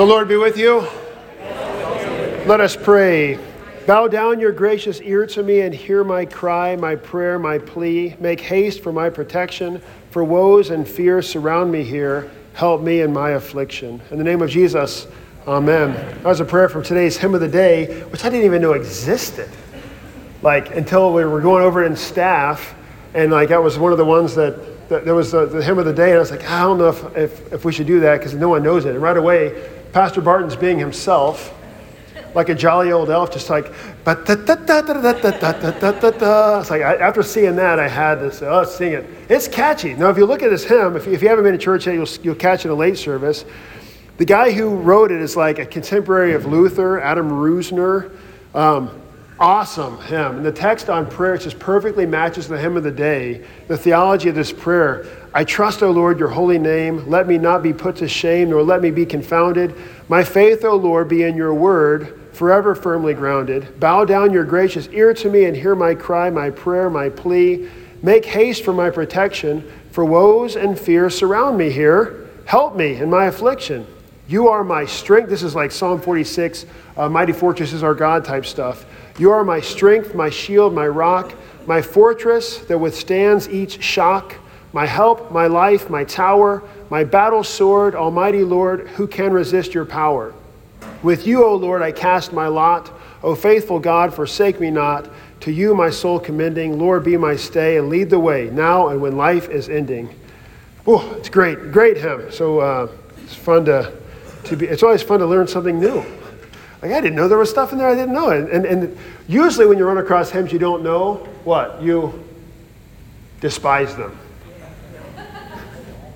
The Lord be with you. Let us pray. Bow down your gracious ear to me and hear my cry, my prayer, my plea. Make haste for my protection, for woes and fears surround me here. Help me in my affliction. In the name of Jesus, amen. That was a prayer from today's hymn of the day, which I didn't even know existed. Like until we were going over in staff, and like that was one of the ones that, that there was the, the hymn of the day, and I was like, I don't know if, if, if we should do that because no one knows it. And right away, Pastor Barton's being himself, like a jolly old elf, just like, it's like after seeing that, I had to oh, sing it. It's catchy. Now, if you look at this hymn, if you, if you haven't been to church yet, you'll, you'll catch it in a late service. The guy who wrote it is like a contemporary of Luther, Adam Reusner. Um, awesome hymn. And the text on prayer just perfectly matches the hymn of the day. The theology of this prayer I trust, O Lord, your holy name. Let me not be put to shame, nor let me be confounded. My faith, O Lord, be in your word, forever firmly grounded. Bow down your gracious ear to me and hear my cry, my prayer, my plea. Make haste for my protection, for woes and fears surround me here. Help me in my affliction. You are my strength. This is like Psalm 46, uh, Mighty Fortress is our God type stuff. You are my strength, my shield, my rock, my fortress that withstands each shock my help, my life, my tower, my battle sword, Almighty Lord, who can resist your power? With you, O Lord, I cast my lot. O faithful God, forsake me not. To you, my soul commending, Lord, be my stay and lead the way now and when life is ending. Oh, it's great, great hymn. So uh, it's fun to, to be, it's always fun to learn something new. Like, I didn't know there was stuff in there I didn't know. And, and, and usually when you run across hymns you don't know, what? You despise them.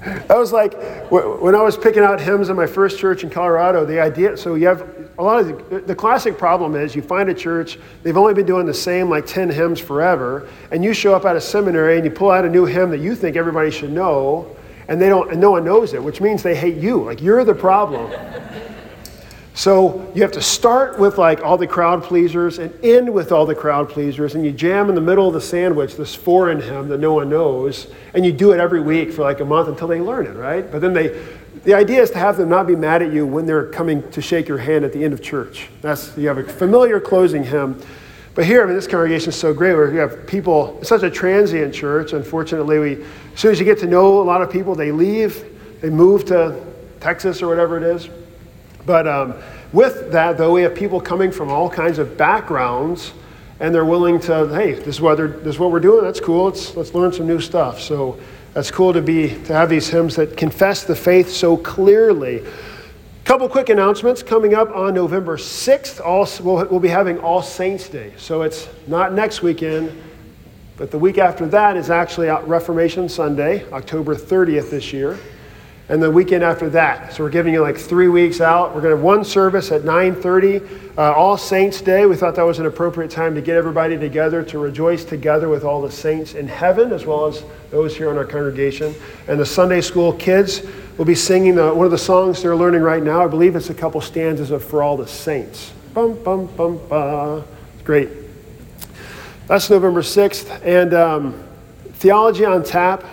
That was like when I was picking out hymns in my first church in Colorado. The idea, so you have a lot of the, the, classic problem is you find a church, they've only been doing the same like 10 hymns forever, and you show up at a seminary and you pull out a new hymn that you think everybody should know, and they don't, and no one knows it, which means they hate you. Like you're the problem. So you have to start with like all the crowd pleasers and end with all the crowd pleasers, and you jam in the middle of the sandwich this foreign hymn that no one knows, and you do it every week for like a month until they learn it, right? But then they, the idea is to have them not be mad at you when they're coming to shake your hand at the end of church. That's you have a familiar closing hymn. But here, I mean, this congregation is so great where you have people, it's such a transient church. Unfortunately, we, as soon as you get to know a lot of people, they leave, they move to Texas or whatever it is. But um, with that, though, we have people coming from all kinds of backgrounds, and they're willing to, hey, this is what, this is what we're doing. That's cool. Let's, let's learn some new stuff. So that's cool to be to have these hymns that confess the faith so clearly. Couple quick announcements coming up on November 6th. All, we'll, we'll be having All Saints Day. So it's not next weekend, but the week after that is actually Reformation Sunday, October 30th this year and the weekend after that. So we're giving you like three weeks out. We're going to have one service at 9:30, uh, All Saints Day. We thought that was an appropriate time to get everybody together to rejoice together with all the saints in heaven, as well as those here in our congregation. And the Sunday school kids will be singing the, one of the songs they're learning right now. I believe it's a couple stanzas of "For All the Saints." Bum bum bum ba. It's great. That's November 6th, and um, theology on tap.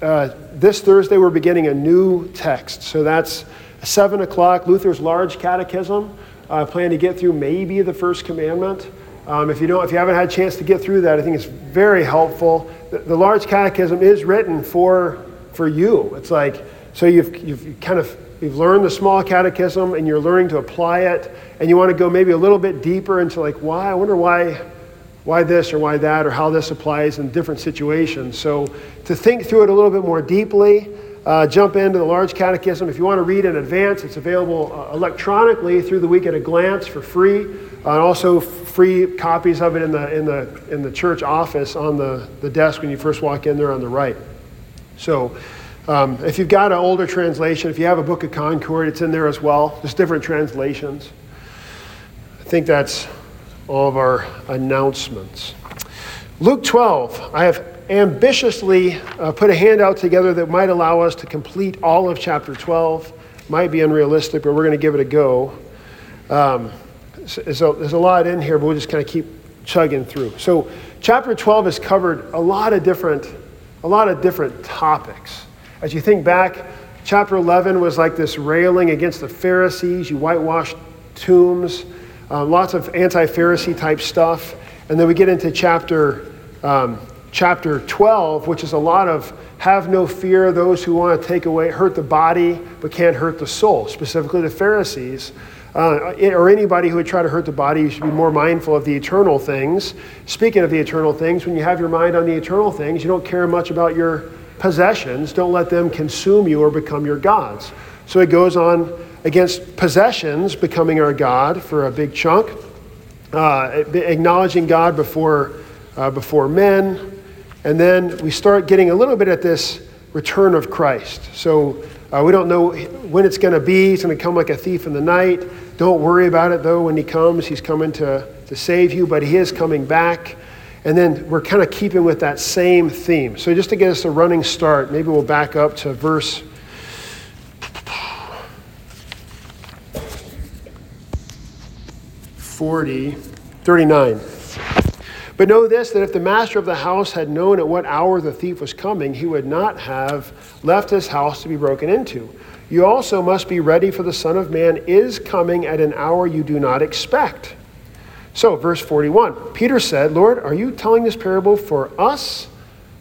Uh, this Thursday, we're beginning a new text. So that's 7 o'clock, Luther's Large Catechism. I uh, plan to get through maybe the first commandment. Um, if, you don't, if you haven't had a chance to get through that, I think it's very helpful. The, the Large Catechism is written for, for you. It's like, so you've, you've kind of you've learned the small catechism and you're learning to apply it, and you want to go maybe a little bit deeper into like, why? I wonder why why this or why that or how this applies in different situations. So to think through it a little bit more deeply, uh, jump into the large catechism. If you want to read in advance, it's available uh, electronically through the week at a glance for free, uh, and also free copies of it in the, in the, in the church office on the, the desk when you first walk in there on the right. So um, if you've got an older translation, if you have a book of Concord, it's in there as well. There's different translations. I think that's all of our announcements. Luke 12, I have ambitiously uh, put a handout together that might allow us to complete all of chapter 12. Might be unrealistic, but we're going to give it a go. Um, so, there's a lot in here, but we'll just kind of keep chugging through. So, chapter 12 has covered a lot of different, a lot of different topics. As you think back Chapter 11 was like this railing against the Pharisees. You whitewashed tombs, uh, lots of anti Pharisee type stuff. And then we get into chapter, um, chapter 12, which is a lot of have no fear those who want to take away, hurt the body, but can't hurt the soul, specifically the Pharisees. Uh, or anybody who would try to hurt the body, you should be more mindful of the eternal things. Speaking of the eternal things, when you have your mind on the eternal things, you don't care much about your possessions. Don't let them consume you or become your gods. So it goes on against possessions becoming our God for a big chunk, uh, acknowledging God before, uh, before men. And then we start getting a little bit at this return of Christ. So uh, we don't know when it's going to be. He's going to come like a thief in the night. Don't worry about it, though, when he comes. He's coming to, to save you, but he is coming back. And then we're kind of keeping with that same theme. So just to get us a running start, maybe we'll back up to verse 40, 39. But know this that if the master of the house had known at what hour the thief was coming, he would not have left his house to be broken into. You also must be ready, for the Son of Man is coming at an hour you do not expect. So, verse 41 Peter said, Lord, are you telling this parable for us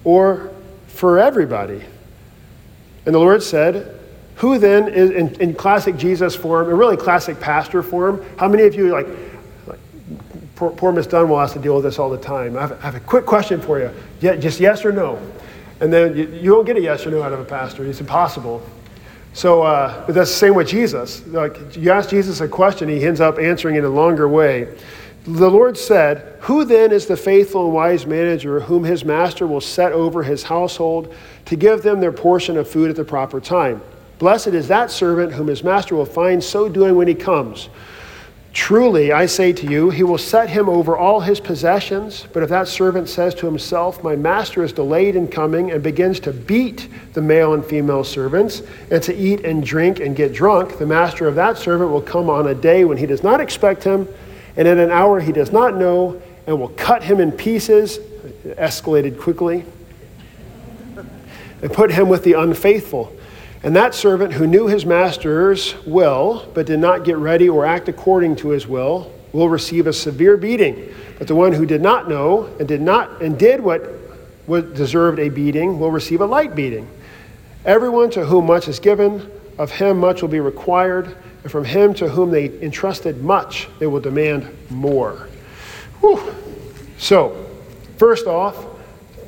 or for everybody? And the Lord said, Who then is in, in classic Jesus form, and really classic pastor form? How many of you like Poor, poor Miss Dunwell has to deal with this all the time. I have, I have, a quick question for you. Yeah, just yes or no. And then you, you won't get a yes or no out of a pastor. It's impossible. So, uh, that's the same with Jesus. Like you ask Jesus a question, he ends up answering it in a longer way. The Lord said, Who then is the faithful and wise manager whom his master will set over his household to give them their portion of food at the proper time? Blessed is that servant whom his master will find so doing when he comes. Truly, I say to you, he will set him over all his possessions. But if that servant says to himself, My master is delayed in coming, and begins to beat the male and female servants, and to eat and drink and get drunk, the master of that servant will come on a day when he does not expect him, and in an hour he does not know, and will cut him in pieces. It escalated quickly. And put him with the unfaithful. And that servant who knew his master's will, but did not get ready or act according to his will, will receive a severe beating. But the one who did not know and did not and did what, what deserved a beating will receive a light beating. Everyone to whom much is given, of him much will be required, and from him to whom they entrusted much, they will demand more. Whew. So, first off,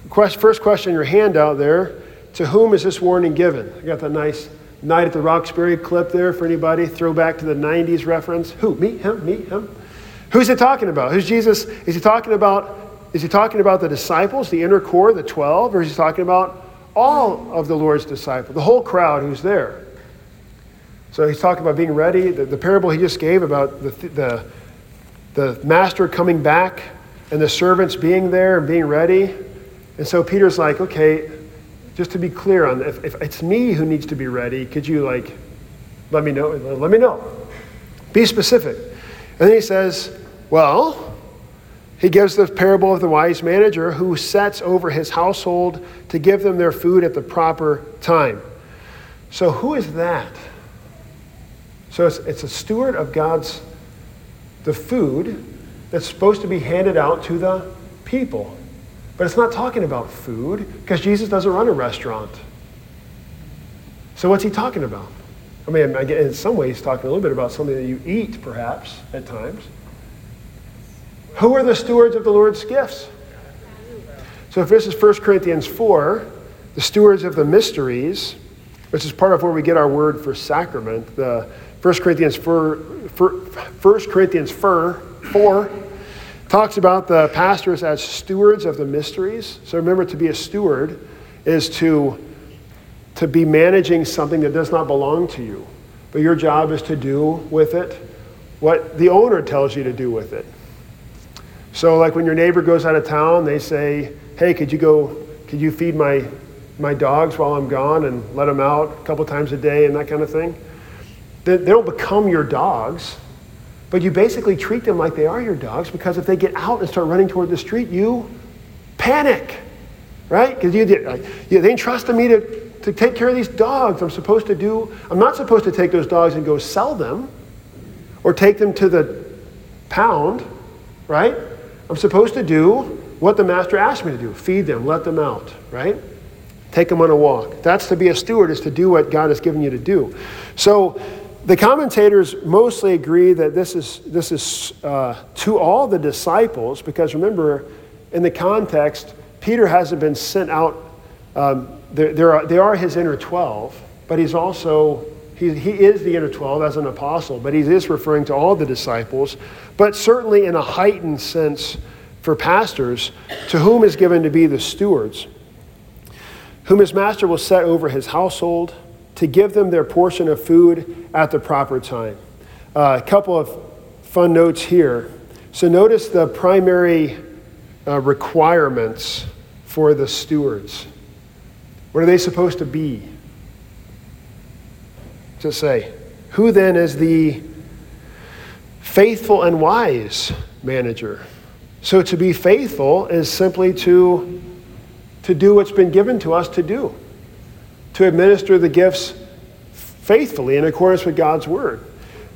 first question your handout there to whom is this warning given? I got that nice Night at the Roxbury clip there for anybody. Throwback to the 90s reference. Who? Me? Him? Me? Him? Who's it talking about? Who's Jesus? Is he talking about is he talking about the disciples, the inner core, the 12, or is he talking about all of the Lord's disciples, the whole crowd who's there? So he's talking about being ready. The, the parable he just gave about the, the, the master coming back and the servants being there and being ready. And so Peter's like, okay, just to be clear on if, if it's me who needs to be ready, could you like let me know? Let me know. Be specific. And then he says, well, he gives the parable of the wise manager who sets over his household to give them their food at the proper time. So, who is that? So, it's, it's a steward of God's, the food that's supposed to be handed out to the people. But it's not talking about food because Jesus doesn't run a restaurant. So what's he talking about? I mean, in some ways, he's talking a little bit about something that you eat, perhaps, at times. Who are the stewards of the Lord's gifts? So if this is 1 Corinthians 4, the stewards of the mysteries, which is part of where we get our word for sacrament, the 1 Corinthians 4, 1 Corinthians 4, 4 talks about the pastors as stewards of the mysteries. So remember, to be a steward is to, to be managing something that does not belong to you. But your job is to do with it what the owner tells you to do with it. So, like when your neighbor goes out of town, they say, Hey, could you go, could you feed my, my dogs while I'm gone and let them out a couple times a day and that kind of thing? They, they don't become your dogs but you basically treat them like they are your dogs because if they get out and start running toward the street, you panic, right? Because you, you, they entrusted me to, to take care of these dogs. I'm supposed to do, I'm not supposed to take those dogs and go sell them or take them to the pound, right? I'm supposed to do what the master asked me to do feed them, let them out, right? Take them on a walk. That's to be a steward, is to do what God has given you to do. So the commentators mostly agree that this is, this is uh, to all the disciples, because remember, in the context, Peter hasn't been sent out um, there are, they are his inner 12, but he's also, he, he is the inner 12 as an apostle, but he is referring to all the disciples, but certainly in a heightened sense for pastors, to whom is given to be the stewards, whom his master will set over his household to give them their portion of food at the proper time. Uh, a couple of fun notes here. So notice the primary uh, requirements for the stewards. What are they supposed to be? To say, who then is the faithful and wise manager? So to be faithful is simply to, to do what's been given to us to do, to administer the gifts faithfully in accordance with God's word.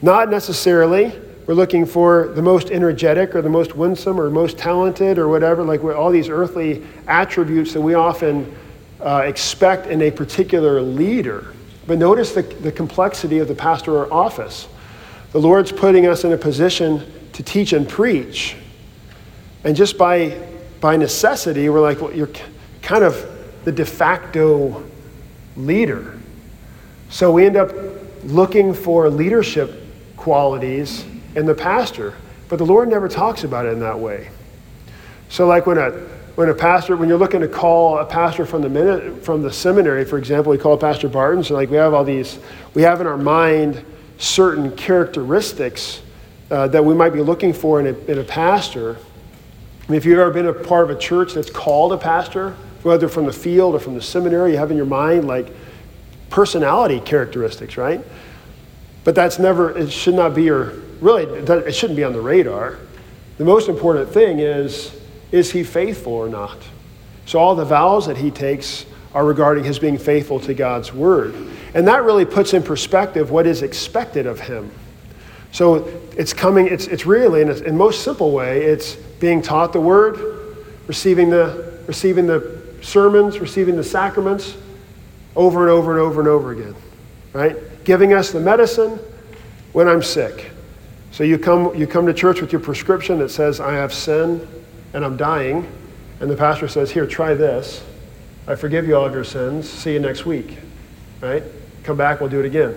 Not necessarily we're looking for the most energetic or the most winsome or most talented or whatever, like all these earthly attributes that we often uh, expect in a particular leader. But notice the, the complexity of the pastoral office. The Lord's putting us in a position to teach and preach. And just by, by necessity, we're like, well, you're kind of the de facto leader. So we end up looking for leadership qualities in the pastor. But the Lord never talks about it in that way. So, like when a when a pastor, when you're looking to call a pastor from the minute, from the seminary, for example, we call Pastor Barton. So like we have all these, we have in our mind certain characteristics uh, that we might be looking for in a, in a pastor. I mean, if you've ever been a part of a church that's called a pastor, whether from the field or from the seminary, you have in your mind like personality characteristics, right? But that's never, it should not be your, really, it shouldn't be on the radar. The most important thing is is he faithful or not? So all the vows that he takes are regarding his being faithful to God's word. And that really puts in perspective what is expected of him. So it's coming, it's, it's really, in, in most simple way, it's being taught the word, receiving the, receiving the sermons, receiving the sacraments over and over and over and over again, right? Giving us the medicine when I'm sick. So you come, you come to church with your prescription that says, I have sin, and I'm dying, and the pastor says, Here, try this. I forgive you all of your sins. See you next week. Right? Come back, we'll do it again.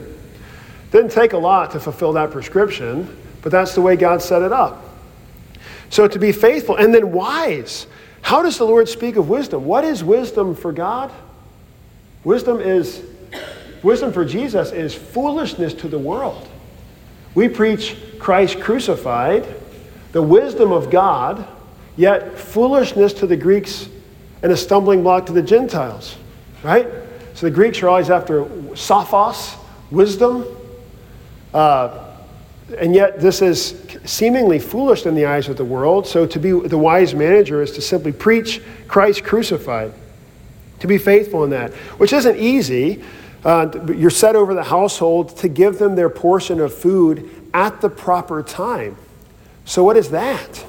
Didn't take a lot to fulfill that prescription, but that's the way God set it up. So to be faithful and then wise. How does the Lord speak of wisdom? What is wisdom for God? Wisdom is wisdom for Jesus is foolishness to the world. We preach Christ crucified, the wisdom of God yet foolishness to the Greeks and a stumbling block to the Gentiles, right? So the Greeks are always after sophos, wisdom, uh, and yet this is seemingly foolish in the eyes of the world. So to be the wise manager is to simply preach Christ crucified, to be faithful in that, which isn't easy. Uh, you're set over the household to give them their portion of food at the proper time. So, what is that?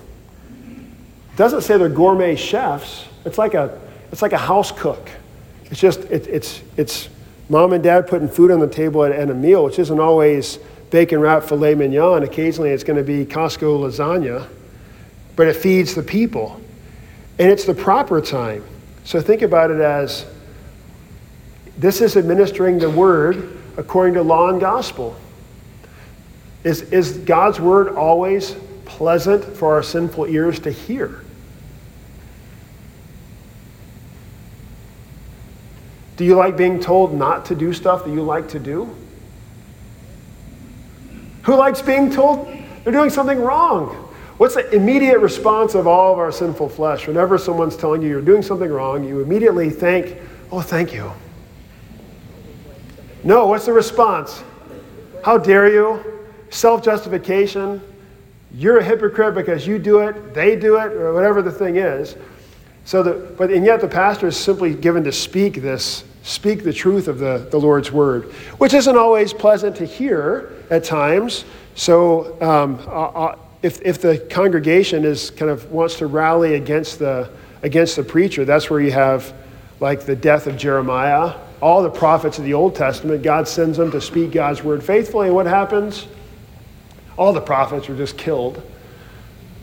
It doesn't say they're gourmet chefs. It's like a, it's like a house cook. It's just, it, it's, it's mom and dad putting food on the table at, at a meal, which isn't always bacon wrapped filet mignon. Occasionally it's going to be Costco lasagna, but it feeds the people. And it's the proper time. So think about it as this is administering the word according to law and gospel. Is, is God's word always pleasant for our sinful ears to hear? Do you like being told not to do stuff that you like to do? Who likes being told they're doing something wrong? What's the immediate response of all of our sinful flesh? Whenever someone's telling you you're doing something wrong, you immediately think, oh, thank you. No, what's the response? How dare you? Self justification. You're a hypocrite because you do it, they do it, or whatever the thing is. So the, but and yet the pastor is simply given to speak this speak the truth of the, the Lord's word, which isn't always pleasant to hear at times. So um, uh, uh, if, if the congregation is kind of wants to rally against the, against the preacher, that's where you have like the death of Jeremiah. All the prophets of the Old Testament, God sends them to speak God's word faithfully. And what happens? All the prophets are just killed.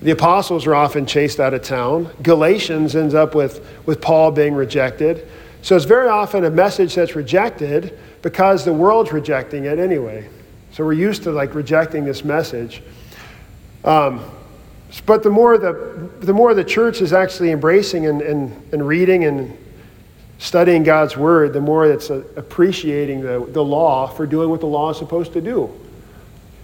The apostles are often chased out of town. Galatians ends up with, with Paul being rejected. So it's very often a message that's rejected because the world's rejecting it anyway. So we're used to like rejecting this message. Um, but the more the, the more the church is actually embracing and, and, and reading and studying God's word, the more it's appreciating the, the law for doing what the law is supposed to do.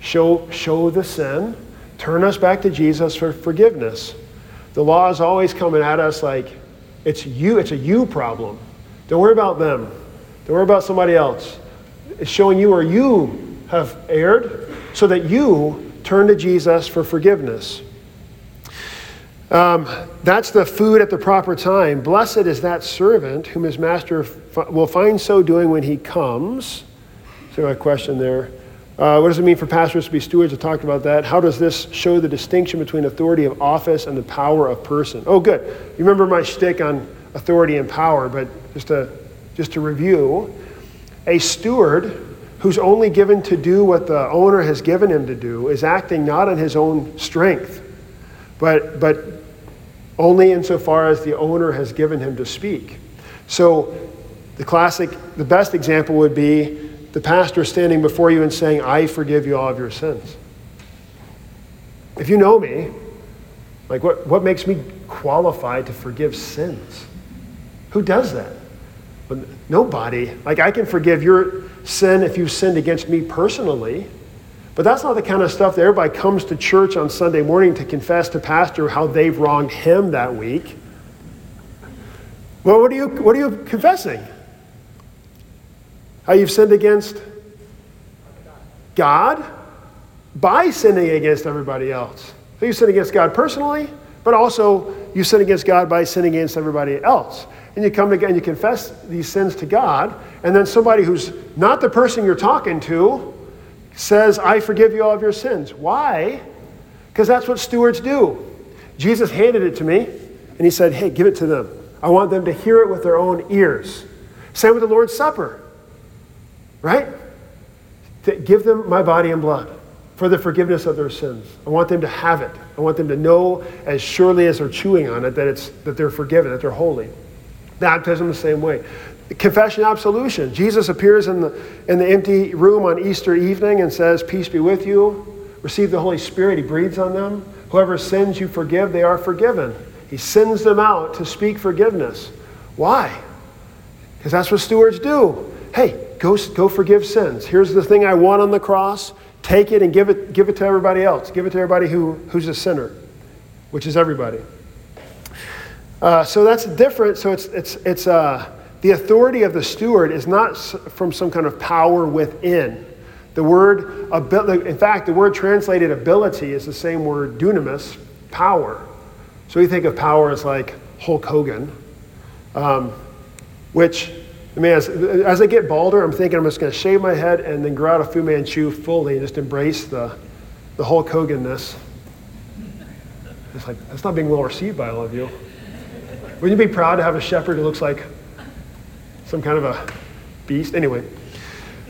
Show, show the sin, turn us back to Jesus for forgiveness. The law is always coming at us like it's you, it's a you problem. Don't worry about them. Don't worry about somebody else. It's showing you where you have erred so that you turn to Jesus for forgiveness. Um, that's the food at the proper time. Blessed is that servant whom his master f- will find so doing when he comes. So, a question there. Uh, what does it mean for pastors to be stewards? I talked about that. How does this show the distinction between authority of office and the power of person? Oh, good. You remember my shtick on authority and power, but just to, just to review, a steward who's only given to do what the owner has given him to do is acting not on his own strength, but, but only insofar as the owner has given him to speak. So the classic, the best example would be the pastor standing before you and saying, I forgive you all of your sins. If you know me, like what, what makes me qualified to forgive sins? Who does that? Nobody. Like, I can forgive your sin if you've sinned against me personally, but that's not the kind of stuff that everybody comes to church on Sunday morning to confess to pastor how they've wronged him that week. Well, what are you, what are you confessing? How you've sinned against God by sinning against everybody else. So you sin against God personally, but also you sin against God by sinning against everybody else and you come again, you confess these sins to God, and then somebody who's not the person you're talking to says, I forgive you all of your sins. Why? Because that's what stewards do. Jesus handed it to me, and he said, Hey, give it to them. I want them to hear it with their own ears. Same with the Lord's Supper, right? To give them my body and blood for the forgiveness of their sins. I want them to have it. I want them to know as surely as they're chewing on it that, it's, that they're forgiven, that they're holy. Baptism the same way. Confession absolution. Jesus appears in the, in the empty room on Easter evening and says, Peace be with you. Receive the Holy Spirit. He breathes on them. Whoever sins you forgive, they are forgiven. He sends them out to speak forgiveness. Why? Because that's what stewards do. Hey, go, go forgive sins. Here's the thing I want on the cross. Take it and give it, give it to everybody else. Give it to everybody who, who's a sinner, which is everybody. Uh, so that's different. So it's, it's, it's uh, the authority of the steward is not from some kind of power within. The word, in fact, the word translated ability is the same word dunamis, power. So we think of power as like Hulk Hogan, um, which, I mean, as, as I get balder, I'm thinking I'm just going to shave my head and then grow out a Fu Manchu fully and just embrace the, the Hulk Hoganness. It's like, that's not being well received by all of you. Wouldn't you be proud to have a shepherd who looks like some kind of a beast? Anyway.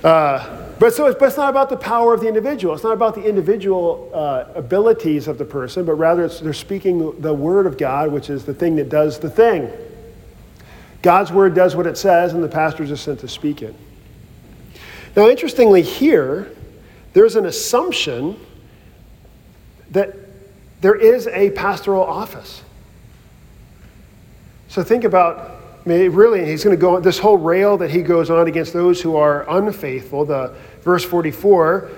Uh, but so it's, but it's not about the power of the individual. It's not about the individual uh, abilities of the person, but rather they're speaking the word of God, which is the thing that does the thing. God's word does what it says, and the pastors are sent to speak it. Now, interestingly, here, there's an assumption that there is a pastoral office. So think about, really, he's going to go on this whole rail that he goes on against those who are unfaithful. The verse 44,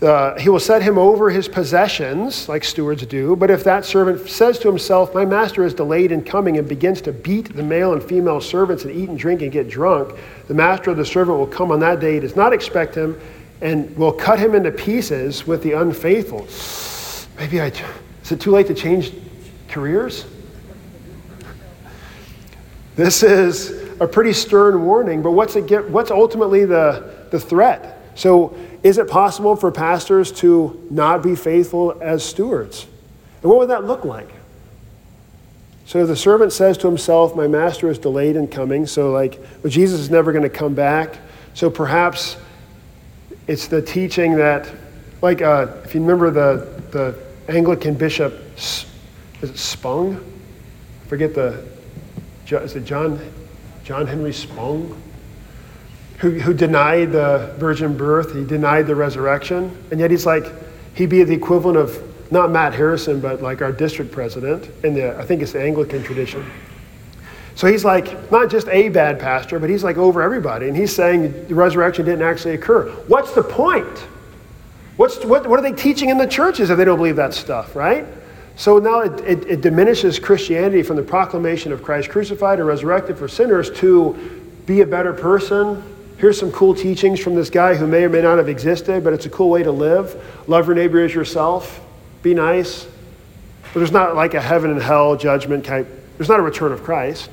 the, he will set him over his possessions, like stewards do. But if that servant says to himself, My master is delayed in coming, and begins to beat the male and female servants and eat and drink and get drunk, the master of the servant will come on that day, He does not expect him, and will cut him into pieces with the unfaithful. Maybe I, is it too late to change careers? This is a pretty stern warning, but what's, it get, what's ultimately the, the threat? So, is it possible for pastors to not be faithful as stewards? And what would that look like? So the servant says to himself, My master is delayed in coming. So, like, well, Jesus is never going to come back. So perhaps it's the teaching that, like, uh, if you remember the, the Anglican bishop, is it Spong? I forget the, is it John, John Henry Spong? Who, who denied the virgin birth, he denied the resurrection, and yet he's like, he'd be the equivalent of not Matt Harrison, but like our district president in the, I think it's the Anglican tradition. So he's like, not just a bad pastor, but he's like over everybody. And he's saying the resurrection didn't actually occur. What's the point? What's, what, what are they teaching in the churches if they don't believe that stuff, right? So now it, it, it diminishes Christianity from the proclamation of Christ crucified and resurrected for sinners to be a better person. Here's some cool teachings from this guy who may or may not have existed, but it's a cool way to live. Love your neighbor as yourself. Be nice. But there's not like a heaven and hell judgment type. There's not a return of Christ.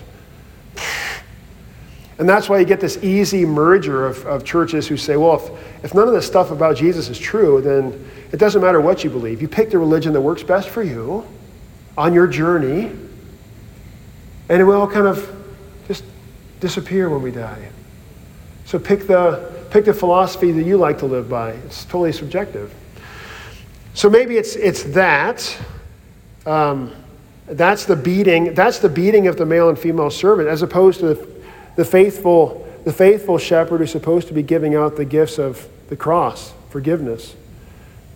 And that's why you get this easy merger of, of churches who say, well, if, if none of this stuff about Jesus is true, then it doesn't matter what you believe. You pick the religion that works best for you on your journey, and it will kind of just disappear when we die. So pick the, pick the philosophy that you like to live by. It's totally subjective. So maybe it's, it's that. Um, that's the beating. That's the beating of the male and female servant, as opposed to the the faithful, the faithful shepherd who's supposed to be giving out the gifts of the cross, forgiveness.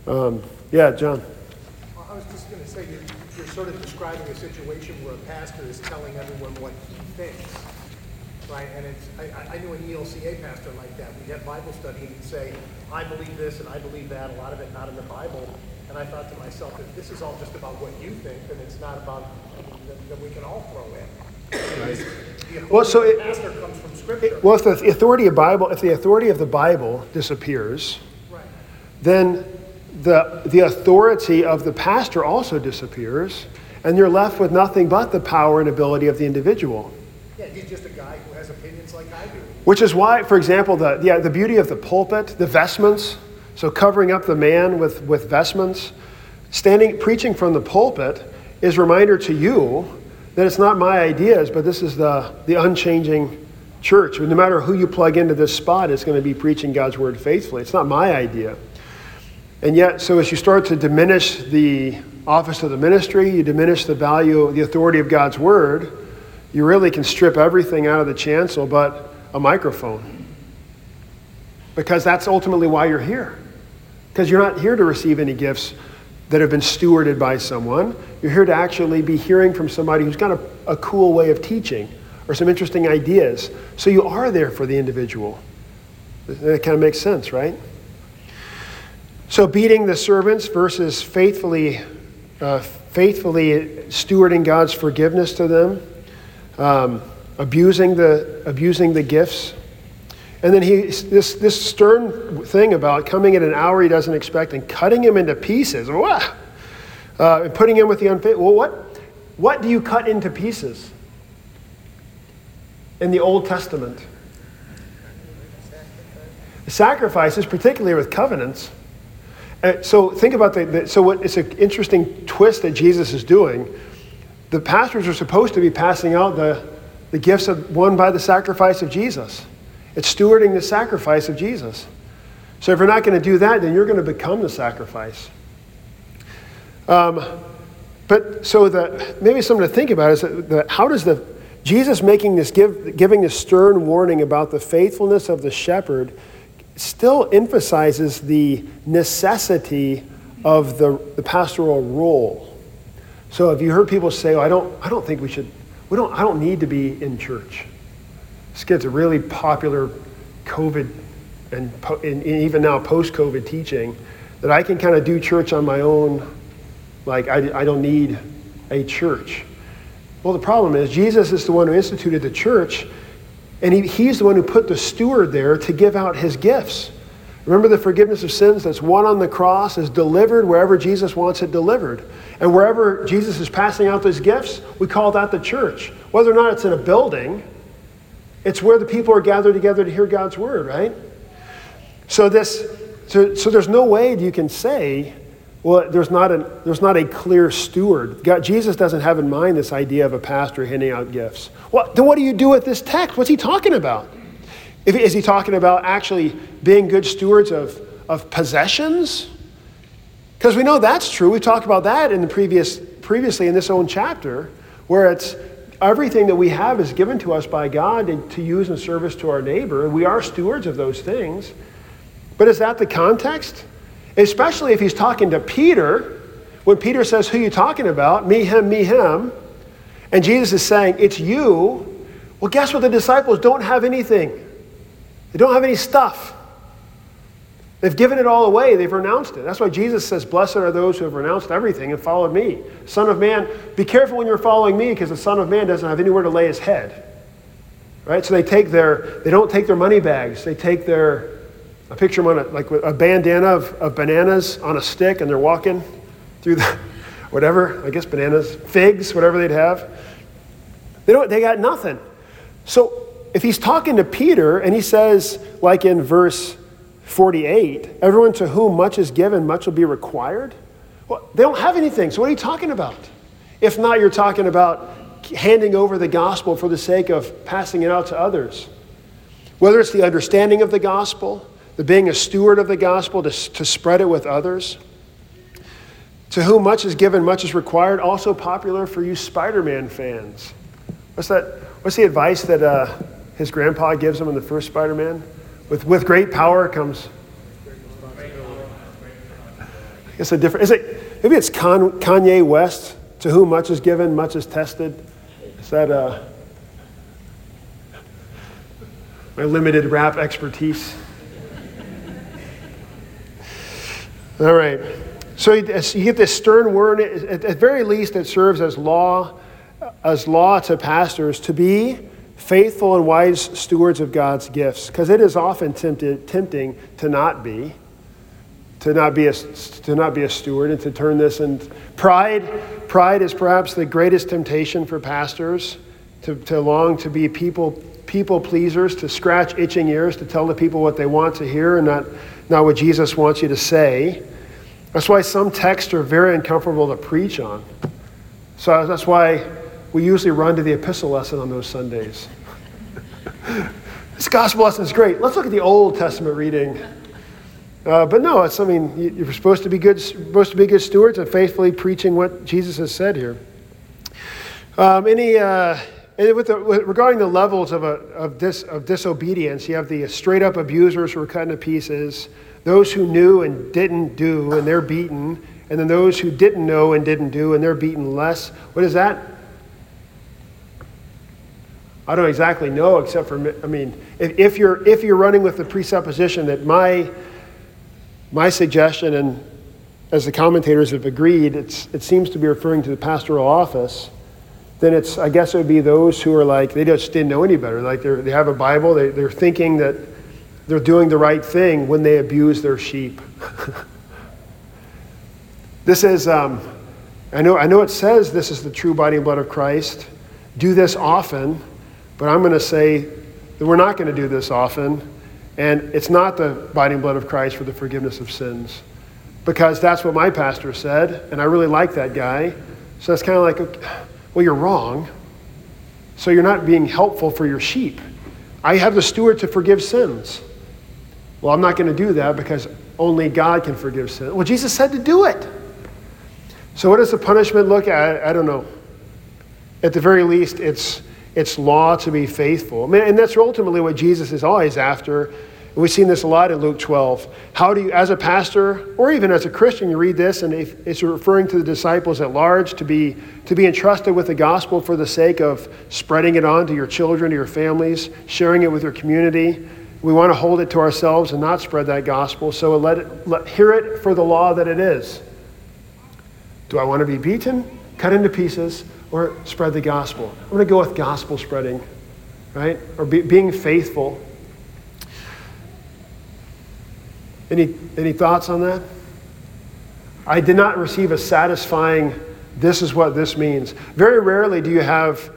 Um, yeah, John. Well, I was just going to say, you're, you're, sort of describing a situation where a pastor is telling everyone what he thinks, right? And it's, I, I knew an ELCA pastor like that. We'd have Bible study and he'd say, I believe this and I believe that, a lot of it not in the Bible. And I thought to myself, if this is all just about what you think, then it's not about that we can all throw in. Right? well, so it, it, well, if the authority of Bible, if the authority of the Bible disappears, right. then the the authority of the pastor also disappears, and you're left with nothing but the power and ability of the individual. Yeah, he's just a guy who has opinions like I do. Which is why, for example, the yeah, the beauty of the pulpit, the vestments, so covering up the man with with vestments, standing preaching from the pulpit is a reminder to you that it's not my ideas, but this is the, the unchanging church. No matter who you plug into this spot, it's going to be preaching God's word faithfully. It's not my idea. And yet, so as you start to diminish the office of the ministry, you diminish the value, the authority of God's word, you really can strip everything out of the chancel but a microphone. Because that's ultimately why you're here. Because you're not here to receive any gifts that have been stewarded by someone. You're here to actually be hearing from somebody who's got a, a cool way of teaching or some interesting ideas. So you are there for the individual. That kind of makes sense, right? So beating the servants versus faithfully, uh, faithfully stewarding God's forgiveness to them, um, abusing the abusing the gifts, and then he this this stern thing about coming at an hour he doesn't expect and cutting him into pieces. Uh, and putting him with the unfaithful. Well, what, what do you cut into pieces in the Old Testament? Sacrifices, particularly with covenants. Uh, so think about the, the so what, it's an interesting twist that Jesus is doing. The pastors are supposed to be passing out the, the gifts of, won by the sacrifice of Jesus. It's stewarding the sacrifice of Jesus. So if you're not going to do that, then you're going to become the sacrifice. Um, but so the, maybe something to think about is that how does the Jesus making this give, giving this stern warning about the faithfulness of the shepherd still emphasizes the necessity of the, the pastoral role. So have you heard people say, oh, I don't I don't think we should we don't I don't need to be in church. Gets a really popular COVID and, and even now post-COVID teaching that I can kind of do church on my own like, I, I don't need a church. Well, the problem is, Jesus is the one who instituted the church, and he, he's the one who put the steward there to give out his gifts. Remember the forgiveness of sins that's won on the cross is delivered wherever Jesus wants it delivered. And wherever Jesus is passing out those gifts, we call that the church. Whether or not it's in a building, It's where the people are gathered together to hear God's word, right? So this so, so there's no way you can say, well, there's not a, there's not a clear steward. God, Jesus doesn't have in mind this idea of a pastor handing out gifts. Well, then what do you do with this text? What's he talking about? If, is he talking about actually being good stewards of, of possessions? Because we know that's true. We talked about that in the previous, previously in this own chapter, where it's everything that we have is given to us by God to, use in service to our neighbor. We are stewards of those things. But is that the context? Especially if he's talking to Peter, when Peter says, Who are you talking about? Me, him, me, him. And Jesus is saying, It's you. Well, guess what? The disciples don't have anything, they don't have any stuff. They've given it all away. They've renounced it. That's why Jesus says, Blessed are those who have renounced everything and followed me. Son of Man, be careful when you're following me because the Son of Man doesn't have anywhere to lay his head. Right? So they take their, they don't take their money bags. They take their, I picture them on a, like a bandana of, of bananas on a stick, and they're walking through the whatever, I guess bananas, figs, whatever they'd have. They don't, they got nothing. So if he's talking to Peter and he says, like in verse 48, everyone to whom much is given, much will be required. Well, they don't have anything. So what are you talking about? If not, you're talking about handing over the gospel for the sake of passing it out to others. Whether it's the understanding of the gospel, the being a steward of the gospel to, to spread it with others. To whom much is given, much is required. Also popular for you Spider Man fans. What's that? What's the advice that uh, his grandpa gives him in the first Spider Man? With, with great power comes. It's a different. Is it? Maybe it's Kanye West. To whom much is given, much is tested. Is that uh, my limited rap expertise? All right. So you get this stern word. At very least, it serves as law, as law to pastors to be faithful and wise stewards of God's gifts, because it is often tempted, tempting to not be, to not be a to not be a steward, and to turn this and pride. Pride is perhaps the greatest temptation for pastors to, to long to be people people pleasers, to scratch itching ears, to tell the people what they want to hear, and not not what Jesus wants you to say. That's why some texts are very uncomfortable to preach on. So that's why we usually run to the epistle lesson on those Sundays. this gospel lesson is great. Let's look at the Old Testament reading. Uh, but no, it's I mean you're supposed to be good, supposed to be good stewards and faithfully preaching what Jesus has said here. Um, any uh, with, the, with regarding the levels of, a, of, dis, of disobedience, you have the straight up abusers who are cut into pieces, those who knew and didn't do, and they're beaten, and then those who didn't know and didn't do, and they're beaten less. What is that? I don't exactly know, except for, I mean, if, if, you're, if you're running with the presupposition that my, my suggestion, and as the commentators have agreed, it's, it seems to be referring to the pastoral office then it's, I guess it would be those who are like, they just didn't know any better. Like they have a Bible, they, they're thinking that they're doing the right thing when they abuse their sheep. this is, um, I, know, I know it says this is the true body and blood of Christ. Do this often, but I'm going to say that we're not going to do this often. And it's not the and blood of Christ for the forgiveness of sins. Because that's what my pastor said, and I really like that guy. So it's kind of like, well, you're wrong. So you're not being helpful for your sheep. I have the steward to forgive sins. Well, I'm not going to do that because only God can forgive sin. Well, Jesus said to do it. So what does the punishment look at? I don't know. At the very least, it's it's law to be faithful. And that's ultimately what Jesus is always after We've seen this a lot in Luke 12. How do you, as a pastor, or even as a Christian, you read this, and it's referring to the disciples at large to be, to be entrusted with the gospel for the sake of spreading it on to your children, to your families, sharing it with your community. We want to hold it to ourselves and not spread that gospel, so let it, let, hear it for the law that it is. Do I want to be beaten, cut into pieces, or spread the gospel? I'm going to go with gospel spreading, right? Or be, being faithful Any, any thoughts on that? I did not receive a satisfying, this is what this means. Very rarely do you have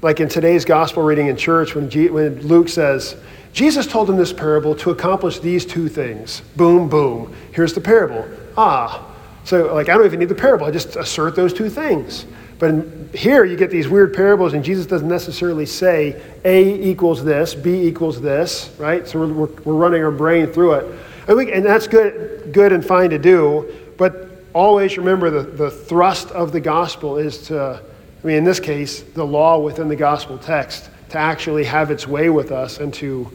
like in today's gospel reading in church, when, G- when Luke says, Jesus told him this parable to accomplish these two things. Boom, boom. Here's the parable. Ah. So, like, I don't even need the parable. I just assert those two things. But in, here you get these weird parables, and Jesus doesn't necessarily say A equals this, B equals this, right? So we're, we're, we're running our brain through it. And, we, and that's good, good and fine to do, but always remember the, the thrust of the gospel is to, I mean, in this case, the law within the gospel text, to actually have its way with us and to,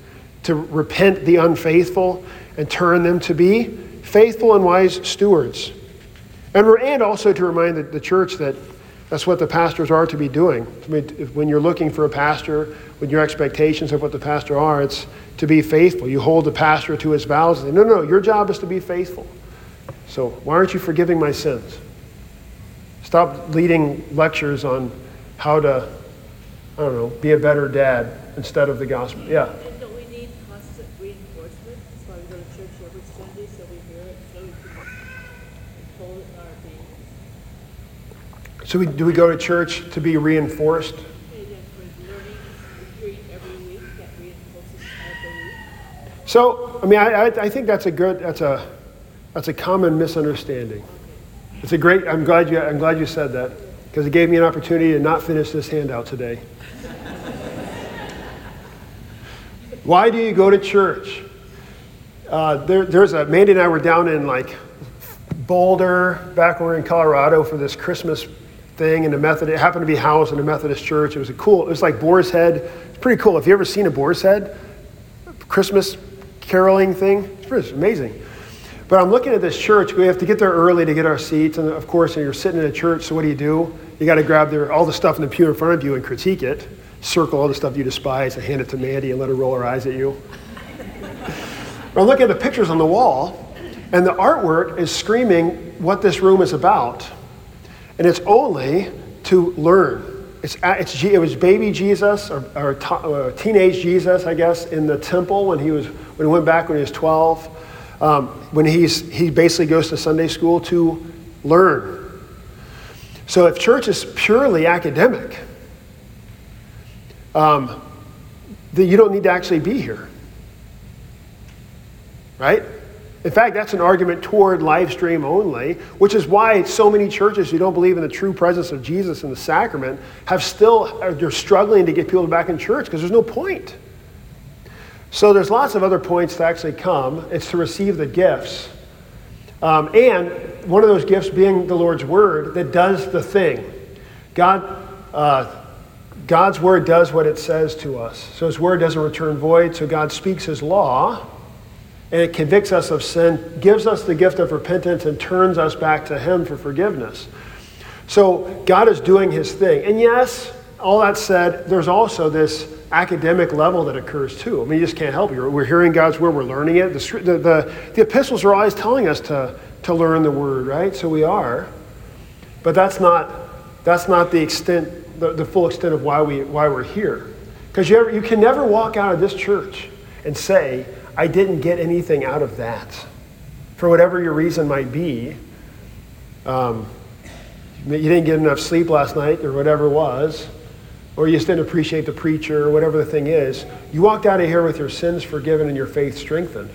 to repent the unfaithful and turn them to be faithful and wise stewards. And, and also to remind the, the church that that's what the pastors are to be doing. I mean, when you're looking for a pastor, with your expectations of what the pastor are, it's to be faithful. You hold the pastor to his vows. And say, no, no, your job is to be faithful. So why aren't you forgiving my sins? Stop leading lectures on how to, I don't know, be a better dad instead of the gospel. Yeah. And don't we need constant reinforcement? That's why we go to church every Sunday, so we hear it, so we can hold it in our beings. So we, do we go to church to be reinforced? So, I mean, I, I, I think that's a good, that's a, that's a common misunderstanding. It's a great, I'm glad you, I'm glad you said that because it gave me an opportunity to not finish this handout today. Why do you go to church? Uh, there, there's a, Mandy and I were down in like Boulder back when we were in Colorado for this Christmas thing in the Methodist, it happened to be housed in a Methodist church. It was a cool, it was like Boar's Head. It's pretty cool. Have you ever seen a Boar's Head Christmas caroling thing? It's amazing. But I'm looking at this church. We have to get there early to get our seats. And of course, you're sitting in a church, so what do you do? You got to grab their, all the stuff in the pew in front of you and critique it. Circle all the stuff you despise and hand it to Mandy and let her roll her eyes at you. I'm looking at the pictures on the wall, and the artwork is screaming what this room is about. And it's only to learn. It's, it's, it was baby Jesus, or, or, or teenage Jesus, I guess, in the temple when he, was, when he went back when he was 12 um, when he's, he basically goes to Sunday school to learn. So if church is purely academic, um, then you don't need to actually be here. Right? In fact, that's an argument toward live stream only, which is why so many churches who don't believe in the true presence of Jesus in the sacrament have still, they're struggling to get people back in church because there's no point. So there's lots of other points to actually come. It's to receive the gifts. Um, and one of those gifts being the Lord's Word that does the thing. God, uh, God's Word does what it says to us. So His Word doesn't return void, so God speaks His law, and it convicts us of sin, gives us the gift of repentance, and turns us back to Him for forgiveness. So God is doing His thing. And yes, all that said, there's also this academic level that occurs too. I mean, you just can't help it. We're hearing God's word, we're learning it. The, the, the, the, epistles are always telling us to, to learn the word, right? So we are. But that's not, that's not the extent, the, the full extent of why, we, why we're here. Because you, you can never walk out of this church and say, I didn't get anything out of that. For whatever your reason might be, um, you didn't get enough sleep last night or whatever it was or you just didn't appreciate the preacher, or whatever the thing is, you walked out of here with your sins forgiven and your faith strengthened.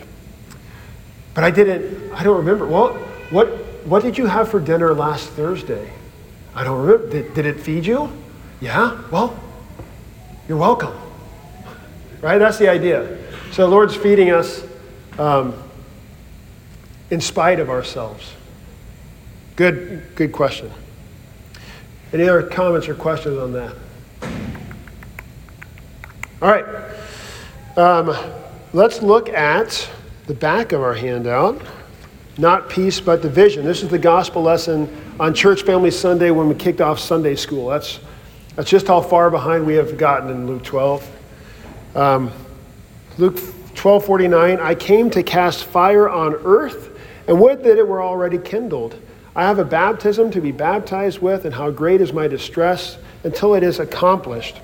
But I didn't, I don't remember. Well, what, what did you have for dinner last Thursday? I don't remember. Did, did it feed you? Yeah? Well, you're welcome. Right? That's the idea. So the Lord's feeding us um, in spite of ourselves. Good, good question. Any other comments or questions on that? All right. Um, let's look at the back of our handout. Not peace, but division. This is the gospel lesson on Church Family Sunday when we kicked off Sunday school. That's, that's just how far behind we have gotten in Luke 12. Um, Luke 12:49, I came to cast fire on earth, and would that it were already kindled. I have a baptism to be baptized with, and how great is my distress until it is accomplished.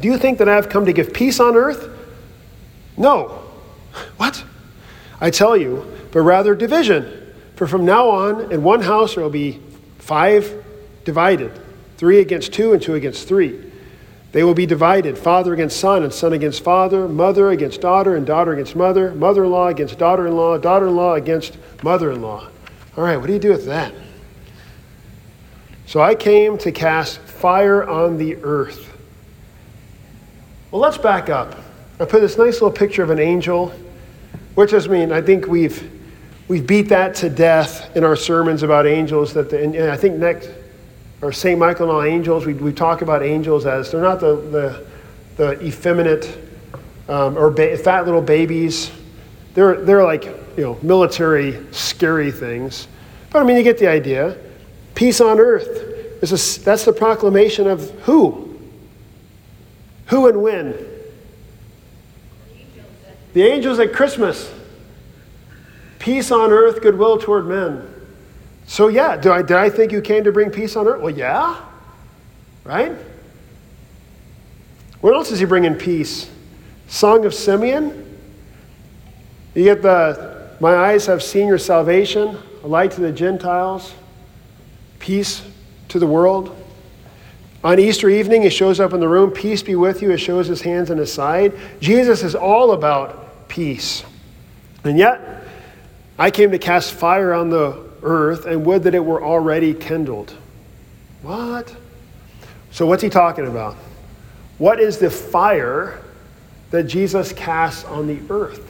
Do you think that I have come to give peace on earth? No. What? I tell you, but rather division. For from now on, in one house there will be five divided three against two and two against three. They will be divided father against son, and son against father, mother against daughter, and daughter against mother, mother in law against daughter in law, daughter in law against mother in law. All right, what do you do with that? So I came to cast fire on the earth. Well, let's back up. I put this nice little picture of an angel, which does mean I think we've we've beat that to death in our sermons about angels. That the, and I think next or St. Michael and all angels, we, we talk about angels as they're not the, the, the effeminate um, or ba- fat little babies. They're, they're like, you know, military, scary things. But I mean, you get the idea. Peace on earth. Is a, that's the proclamation of who? Who and when? The angels at Christmas. Peace on earth, goodwill toward men. So, yeah, do I, did I think you came to bring peace on earth? Well, yeah. Right? What else is he bringing peace? Song of Simeon? You get the, my eyes have seen your salvation, a light to the Gentiles, peace to the world. On Easter evening, he shows up in the room, peace be with you. He shows his hands and his side. Jesus is all about peace. And yet, I came to cast fire on the earth and would that it were already kindled. What? So, what's he talking about? What is the fire that Jesus casts on the earth?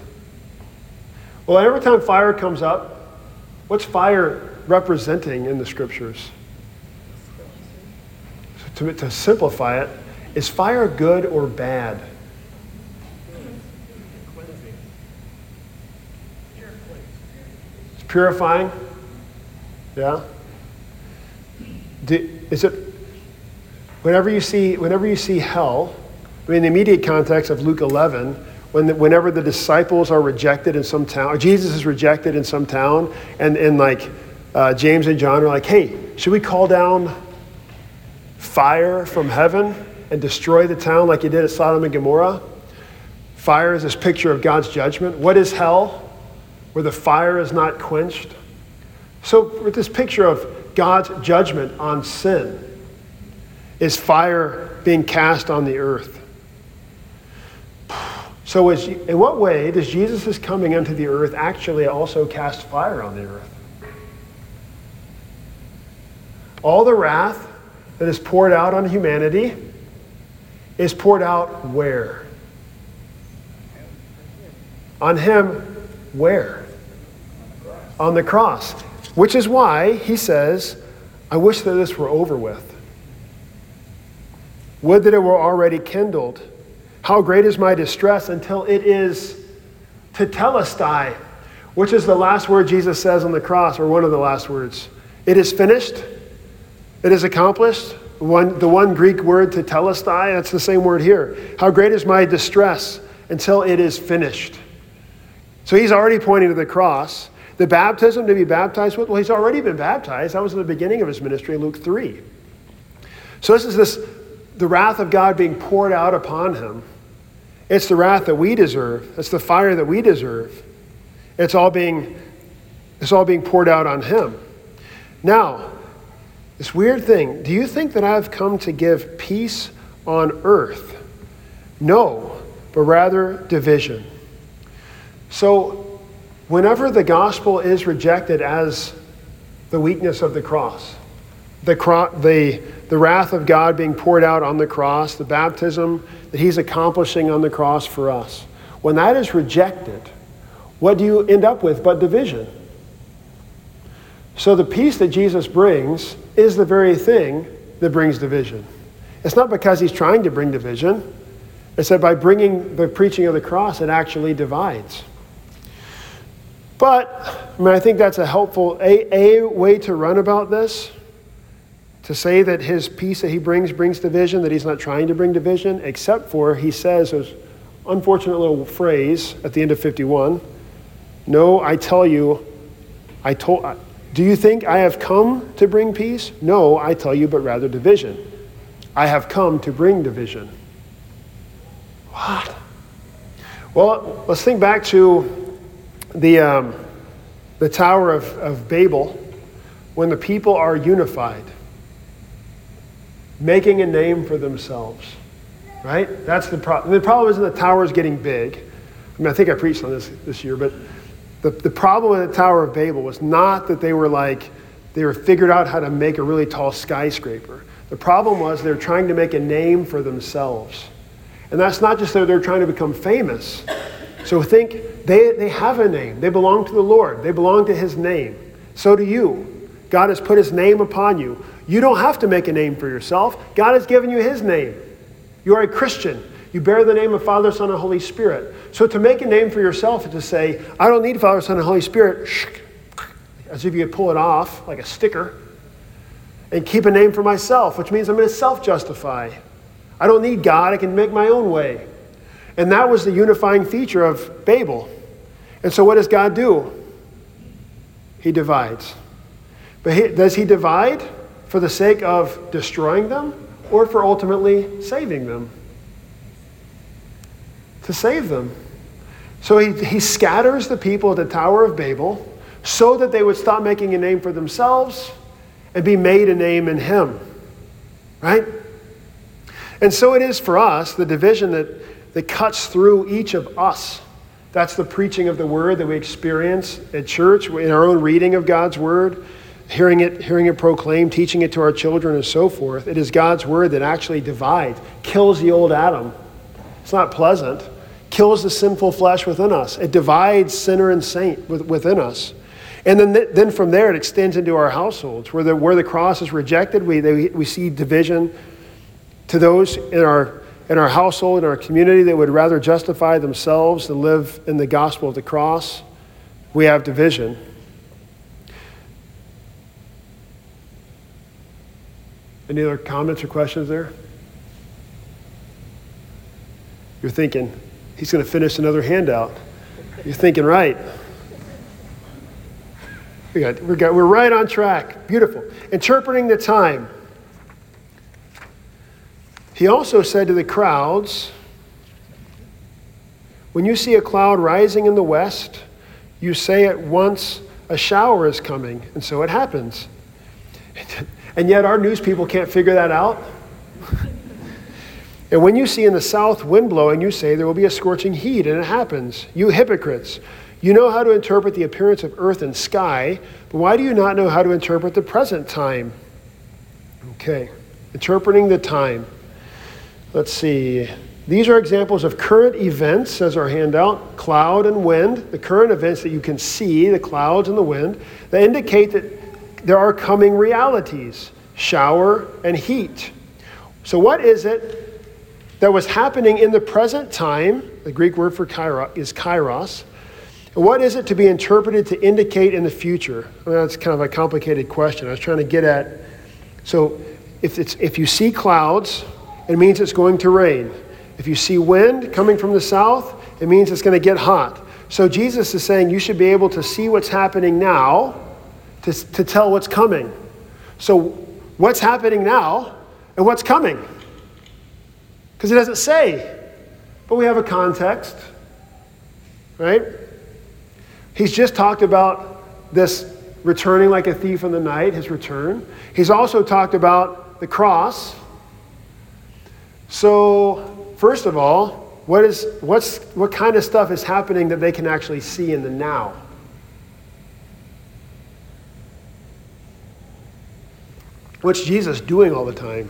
Well, every time fire comes up, what's fire representing in the scriptures? To, to simplify it, is fire good or bad? It's purifying. Yeah? Do, is it, whenever you see, whenever you see hell, I mean, the immediate context of Luke 11, when the, whenever the disciples are rejected in some town, or Jesus is rejected in some town, and, and like uh, James and John are like, hey, should we call down fire from heaven and destroy the town like you did at Sodom and Gomorrah? Fire is this picture of God's judgment. What is hell? Where the fire is not quenched. So, with this picture of God's judgment on sin, is fire being cast on the earth. So, is, in what way does Jesus' coming unto the earth actually also cast fire on the earth? All the wrath that is poured out on humanity is poured out where? On him, where? On the cross. Which is why he says, I wish that this were over with. Would that it were already kindled. How great is my distress until it is to tetelestai, which is the last word Jesus says on the cross, or one of the last words. It is finished. It is accomplished. One, the one Greek word to tetelestai, that's the same word here. How great is my distress until it is finished. So he's already pointing to the cross. The baptism to be baptized with, well, he's already been baptized. That was in the beginning of his ministry in Luke 3. So this is this the wrath of God being poured out upon him. It's the wrath that we deserve. It's the fire that we deserve. It's all being it's all being poured out on him. Now, this weird thing, do you think that I've come to give peace on earth? No, but rather division. So Whenever the gospel is rejected as the weakness of the cross, the, cro- the, the wrath of God being poured out on the cross, the baptism that He's accomplishing on the cross for us, when that is rejected, what do you end up with but division? So the peace that Jesus brings is the very thing that brings division. It's not because He's trying to bring division, it's that by bringing the preaching of the cross, it actually divides. But I, mean, I think that's a helpful a, a way to run about this. To say that his peace that he brings brings division, that he's not trying to bring division, except for he says this unfortunate little phrase at the end of 51 No, I tell you, I told, do you think I have come to bring peace? No, I tell you, but rather division. I have come to bring division. What? Well, let's think back to the, um, the Tower of, of Babel, when the people are unified, making a name for themselves. right? That's the problem. The problem isn't the towers getting big. I mean, I think I preached on this this year, but the, the problem with the Tower of Babel was not that they were like, they were figured out how to make a really tall skyscraper. The problem was they're trying to make a name for themselves. And that's not just that they're trying to become famous. So think they, they have a name. They belong to the Lord, they belong to His name. So do you. God has put His name upon you. You don't have to make a name for yourself, God has given you His name. You are a Christian. You bear the name of Father, Son, and Holy Spirit. So to make a name for yourself is to say, I don't need Father, Son, and Holy Spirit, as if you could pull it off like a sticker, and keep a name for myself, which means I'm going to self justify. I don't need God, I can make my own way. And that was the unifying feature of Babel. And so, what does God do? He divides. But he, does he divide for the sake of destroying them or for ultimately saving them? To save them. So he, he scatters the people at the Tower of Babel so that they would stop making a name for themselves and be made a name in him. Right? And so it is for us, the division that, that cuts through each of us. That's the preaching of the word that we experience at church, in our own reading of God's word, hearing it, hearing it proclaimed, teaching it to our children, and so forth. It is God's word that actually divides, kills the old Adam. It's not pleasant, kills the sinful flesh within us. It divides sinner and saint within us. And then, then from there, it extends into our households. Where the, where the cross is rejected, we, they, we see division to those in our, in our household, in our community that would rather justify themselves than live in the gospel of the cross, we have division. Any other comments or questions there? You're thinking, he's going to finish another handout. You're thinking, right. We got, we got, we're right on track. Beautiful. Interpreting the time. He also said to the crowds, When you see a cloud rising in the west, you say at once, A shower is coming. And so it happens. And yet our news people can't figure that out. and when you see in the south wind blowing, you say there will be a scorching heat, and it happens. You hypocrites, you know how to interpret the appearance of earth and sky, but why do you not know how to interpret the present time? Okay, interpreting the time. Let's see. These are examples of current events, says our handout cloud and wind, the current events that you can see, the clouds and the wind, that indicate that there are coming realities shower and heat. So, what is it that was happening in the present time? The Greek word for kairos is kairos. what is it to be interpreted to indicate in the future? Well, that's kind of a complicated question. I was trying to get at. So, if, it's, if you see clouds, it means it's going to rain. If you see wind coming from the south, it means it's going to get hot. So Jesus is saying you should be able to see what's happening now to, to tell what's coming. So, what's happening now and what's coming? Because it doesn't say, but we have a context, right? He's just talked about this returning like a thief in the night, his return. He's also talked about the cross so, first of all, what, is, what's, what kind of stuff is happening that they can actually see in the now? What's Jesus doing all the time?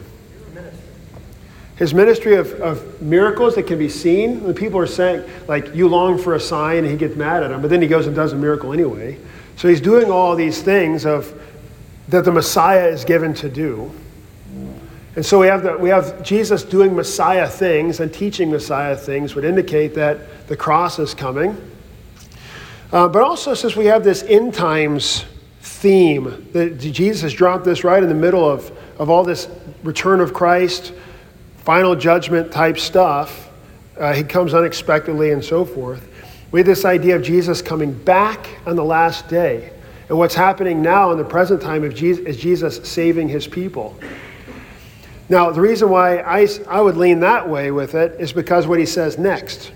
His ministry of, of miracles that can be seen. When people are saying, like, you long for a sign, and he gets mad at them, but then he goes and does a miracle anyway. So he's doing all these things of that the Messiah is given to do. And so we have, the, we have Jesus doing Messiah things and teaching Messiah things would indicate that the cross is coming. Uh, but also, since we have this end times theme, that Jesus has dropped this right in the middle of, of all this return of Christ, final judgment type stuff, uh, he comes unexpectedly and so forth. We have this idea of Jesus coming back on the last day. And what's happening now in the present time is Jesus saving his people. Now, the reason why I, I would lean that way with it is because what he says next.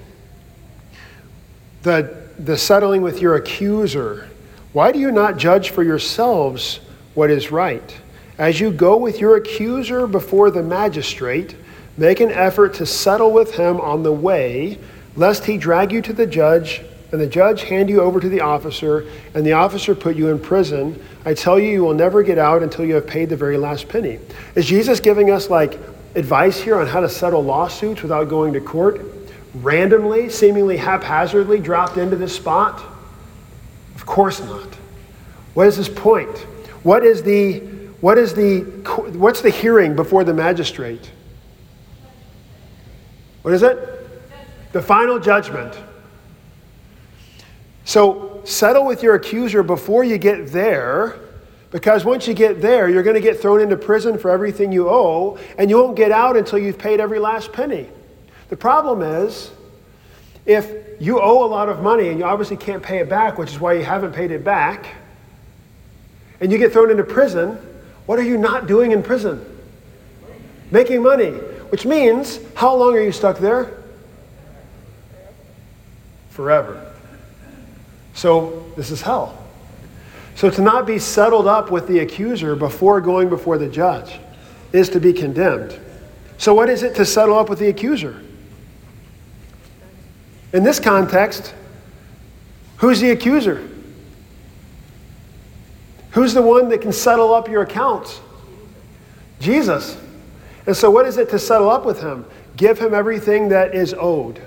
The, the settling with your accuser. Why do you not judge for yourselves what is right? As you go with your accuser before the magistrate, Make an effort to settle with him on the way, lest he drag you to the judge, and the judge hand you over to the officer, and the officer put you in prison. I tell you, you will never get out until you have paid the very last penny. Is Jesus giving us like advice here on how to settle lawsuits without going to court? Randomly, seemingly haphazardly dropped into this spot? Of course not. What is his point? What is the what is the what's the hearing before the magistrate? What is it? The final judgment. So settle with your accuser before you get there, because once you get there, you're going to get thrown into prison for everything you owe, and you won't get out until you've paid every last penny. The problem is, if you owe a lot of money and you obviously can't pay it back, which is why you haven't paid it back, and you get thrown into prison, what are you not doing in prison? Making money. Which means, how long are you stuck there? Forever. So, this is hell. So, to not be settled up with the accuser before going before the judge is to be condemned. So, what is it to settle up with the accuser? In this context, who's the accuser? Who's the one that can settle up your accounts? Jesus. And so, what is it to settle up with him? Give him everything that is owed,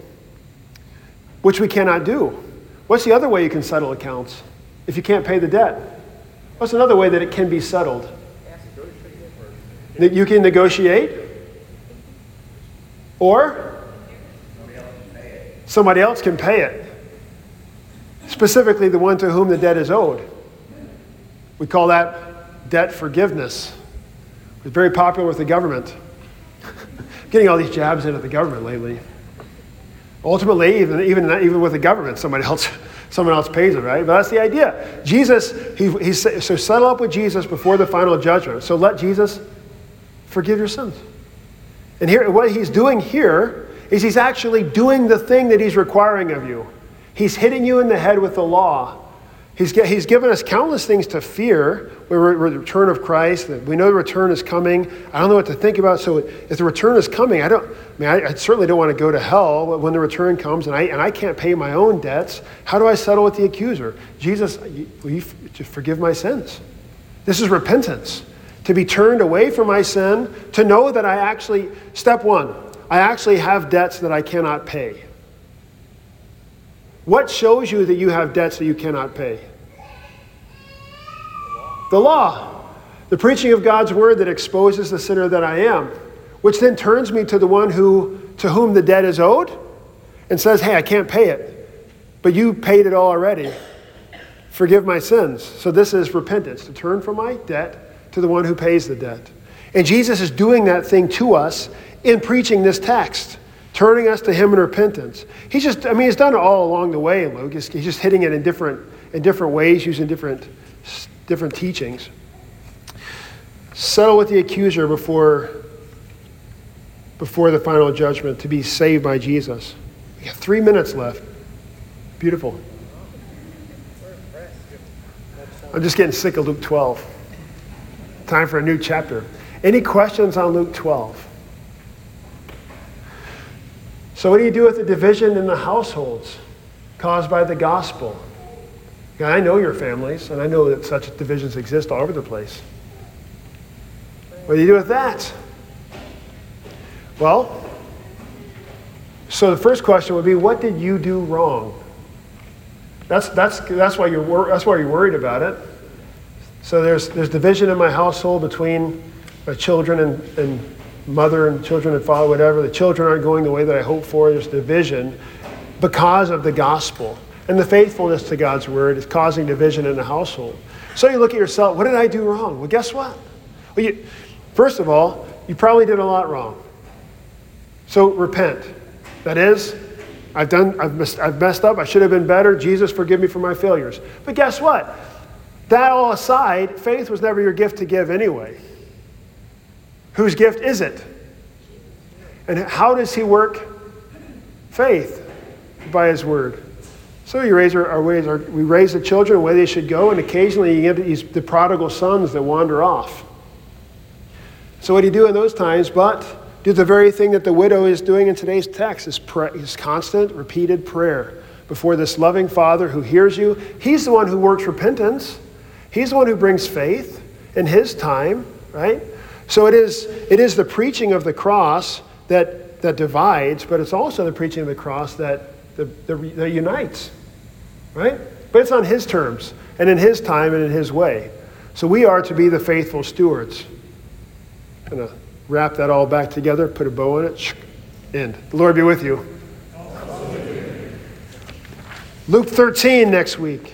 which we cannot do. What's the other way you can settle accounts if you can't pay the debt? What's another way that it can be settled? That you can negotiate? Or somebody else can pay it. Specifically, the one to whom the debt is owed. We call that debt forgiveness. It's very popular with the government. Getting all these jabs into the government lately. Ultimately, even, even, even with the government, somebody else, someone else pays it, right? But that's the idea. Jesus, he, he, so settle up with Jesus before the final judgment. So let Jesus forgive your sins. And here, what he's doing here is he's actually doing the thing that he's requiring of you. He's hitting you in the head with the law He's, he's given us countless things to fear. With the return of Christ. We know the return is coming. I don't know what to think about. So if the return is coming, I don't. I mean, I, I certainly don't want to go to hell when the return comes, and I and I can't pay my own debts. How do I settle with the accuser? Jesus, will you forgive my sins? This is repentance. To be turned away from my sin, to know that I actually, step one, I actually have debts that I cannot pay. What shows you that you have debts that you cannot pay? The law. The preaching of God's word that exposes the sinner that I am, which then turns me to the one who to whom the debt is owed and says, "Hey, I can't pay it. But you paid it all already. Forgive my sins." So this is repentance, to turn from my debt to the one who pays the debt. And Jesus is doing that thing to us in preaching this text turning us to Him in repentance. He's just, I mean, He's done it all along the way in Luke. He's, he's just hitting it in different, in different ways, using different, different teachings. Settle with the accuser before, before the final judgment to be saved by Jesus. We have three minutes left. Beautiful. I'm just getting sick of Luke 12. Time for a new chapter. Any questions on Luke 12? So, what do you do with the division in the households caused by the gospel? I know your families, and I know that such divisions exist all over the place. What do you do with that? Well, so the first question would be, what did you do wrong? That's, that's, that's, why, you're, that's why you're worried about it. So there's, there's division in my household between my children and, and mother and children and father, whatever, the children aren't going the way that I hope for. There's division because of the gospel. And the faithfulness to God's word is causing division in the household. So you look at yourself, what did I do wrong? Well, guess what? Well, you, first of all, you probably did a lot wrong. So repent. That is, I've done, I've messed, I've messed up. I should have been better. Jesus, forgive me for my failures. But guess what? That all aside, faith was never your gift to give anyway. Whose gift is it? And how does he work? Faith by his word. So we raise our, our ways, our, we raise the children way they should go, and occasionally you get these the prodigal sons that wander off. So what do you do in those times but do the very thing that the widow is doing in today's text is, is constant, repeated prayer before this loving Father who hears you. He's the one who works repentance, He's the one who brings faith in His time, right? So it is, it is the preaching of the cross that, that divides, but it's also the preaching of the cross that, the, that unites, right? But it's on His terms and in His time and in His way. So we are to be the faithful stewards. Gonna wrap that all back together, put a bow on it, end. The Lord be with you. Luke 13 next week.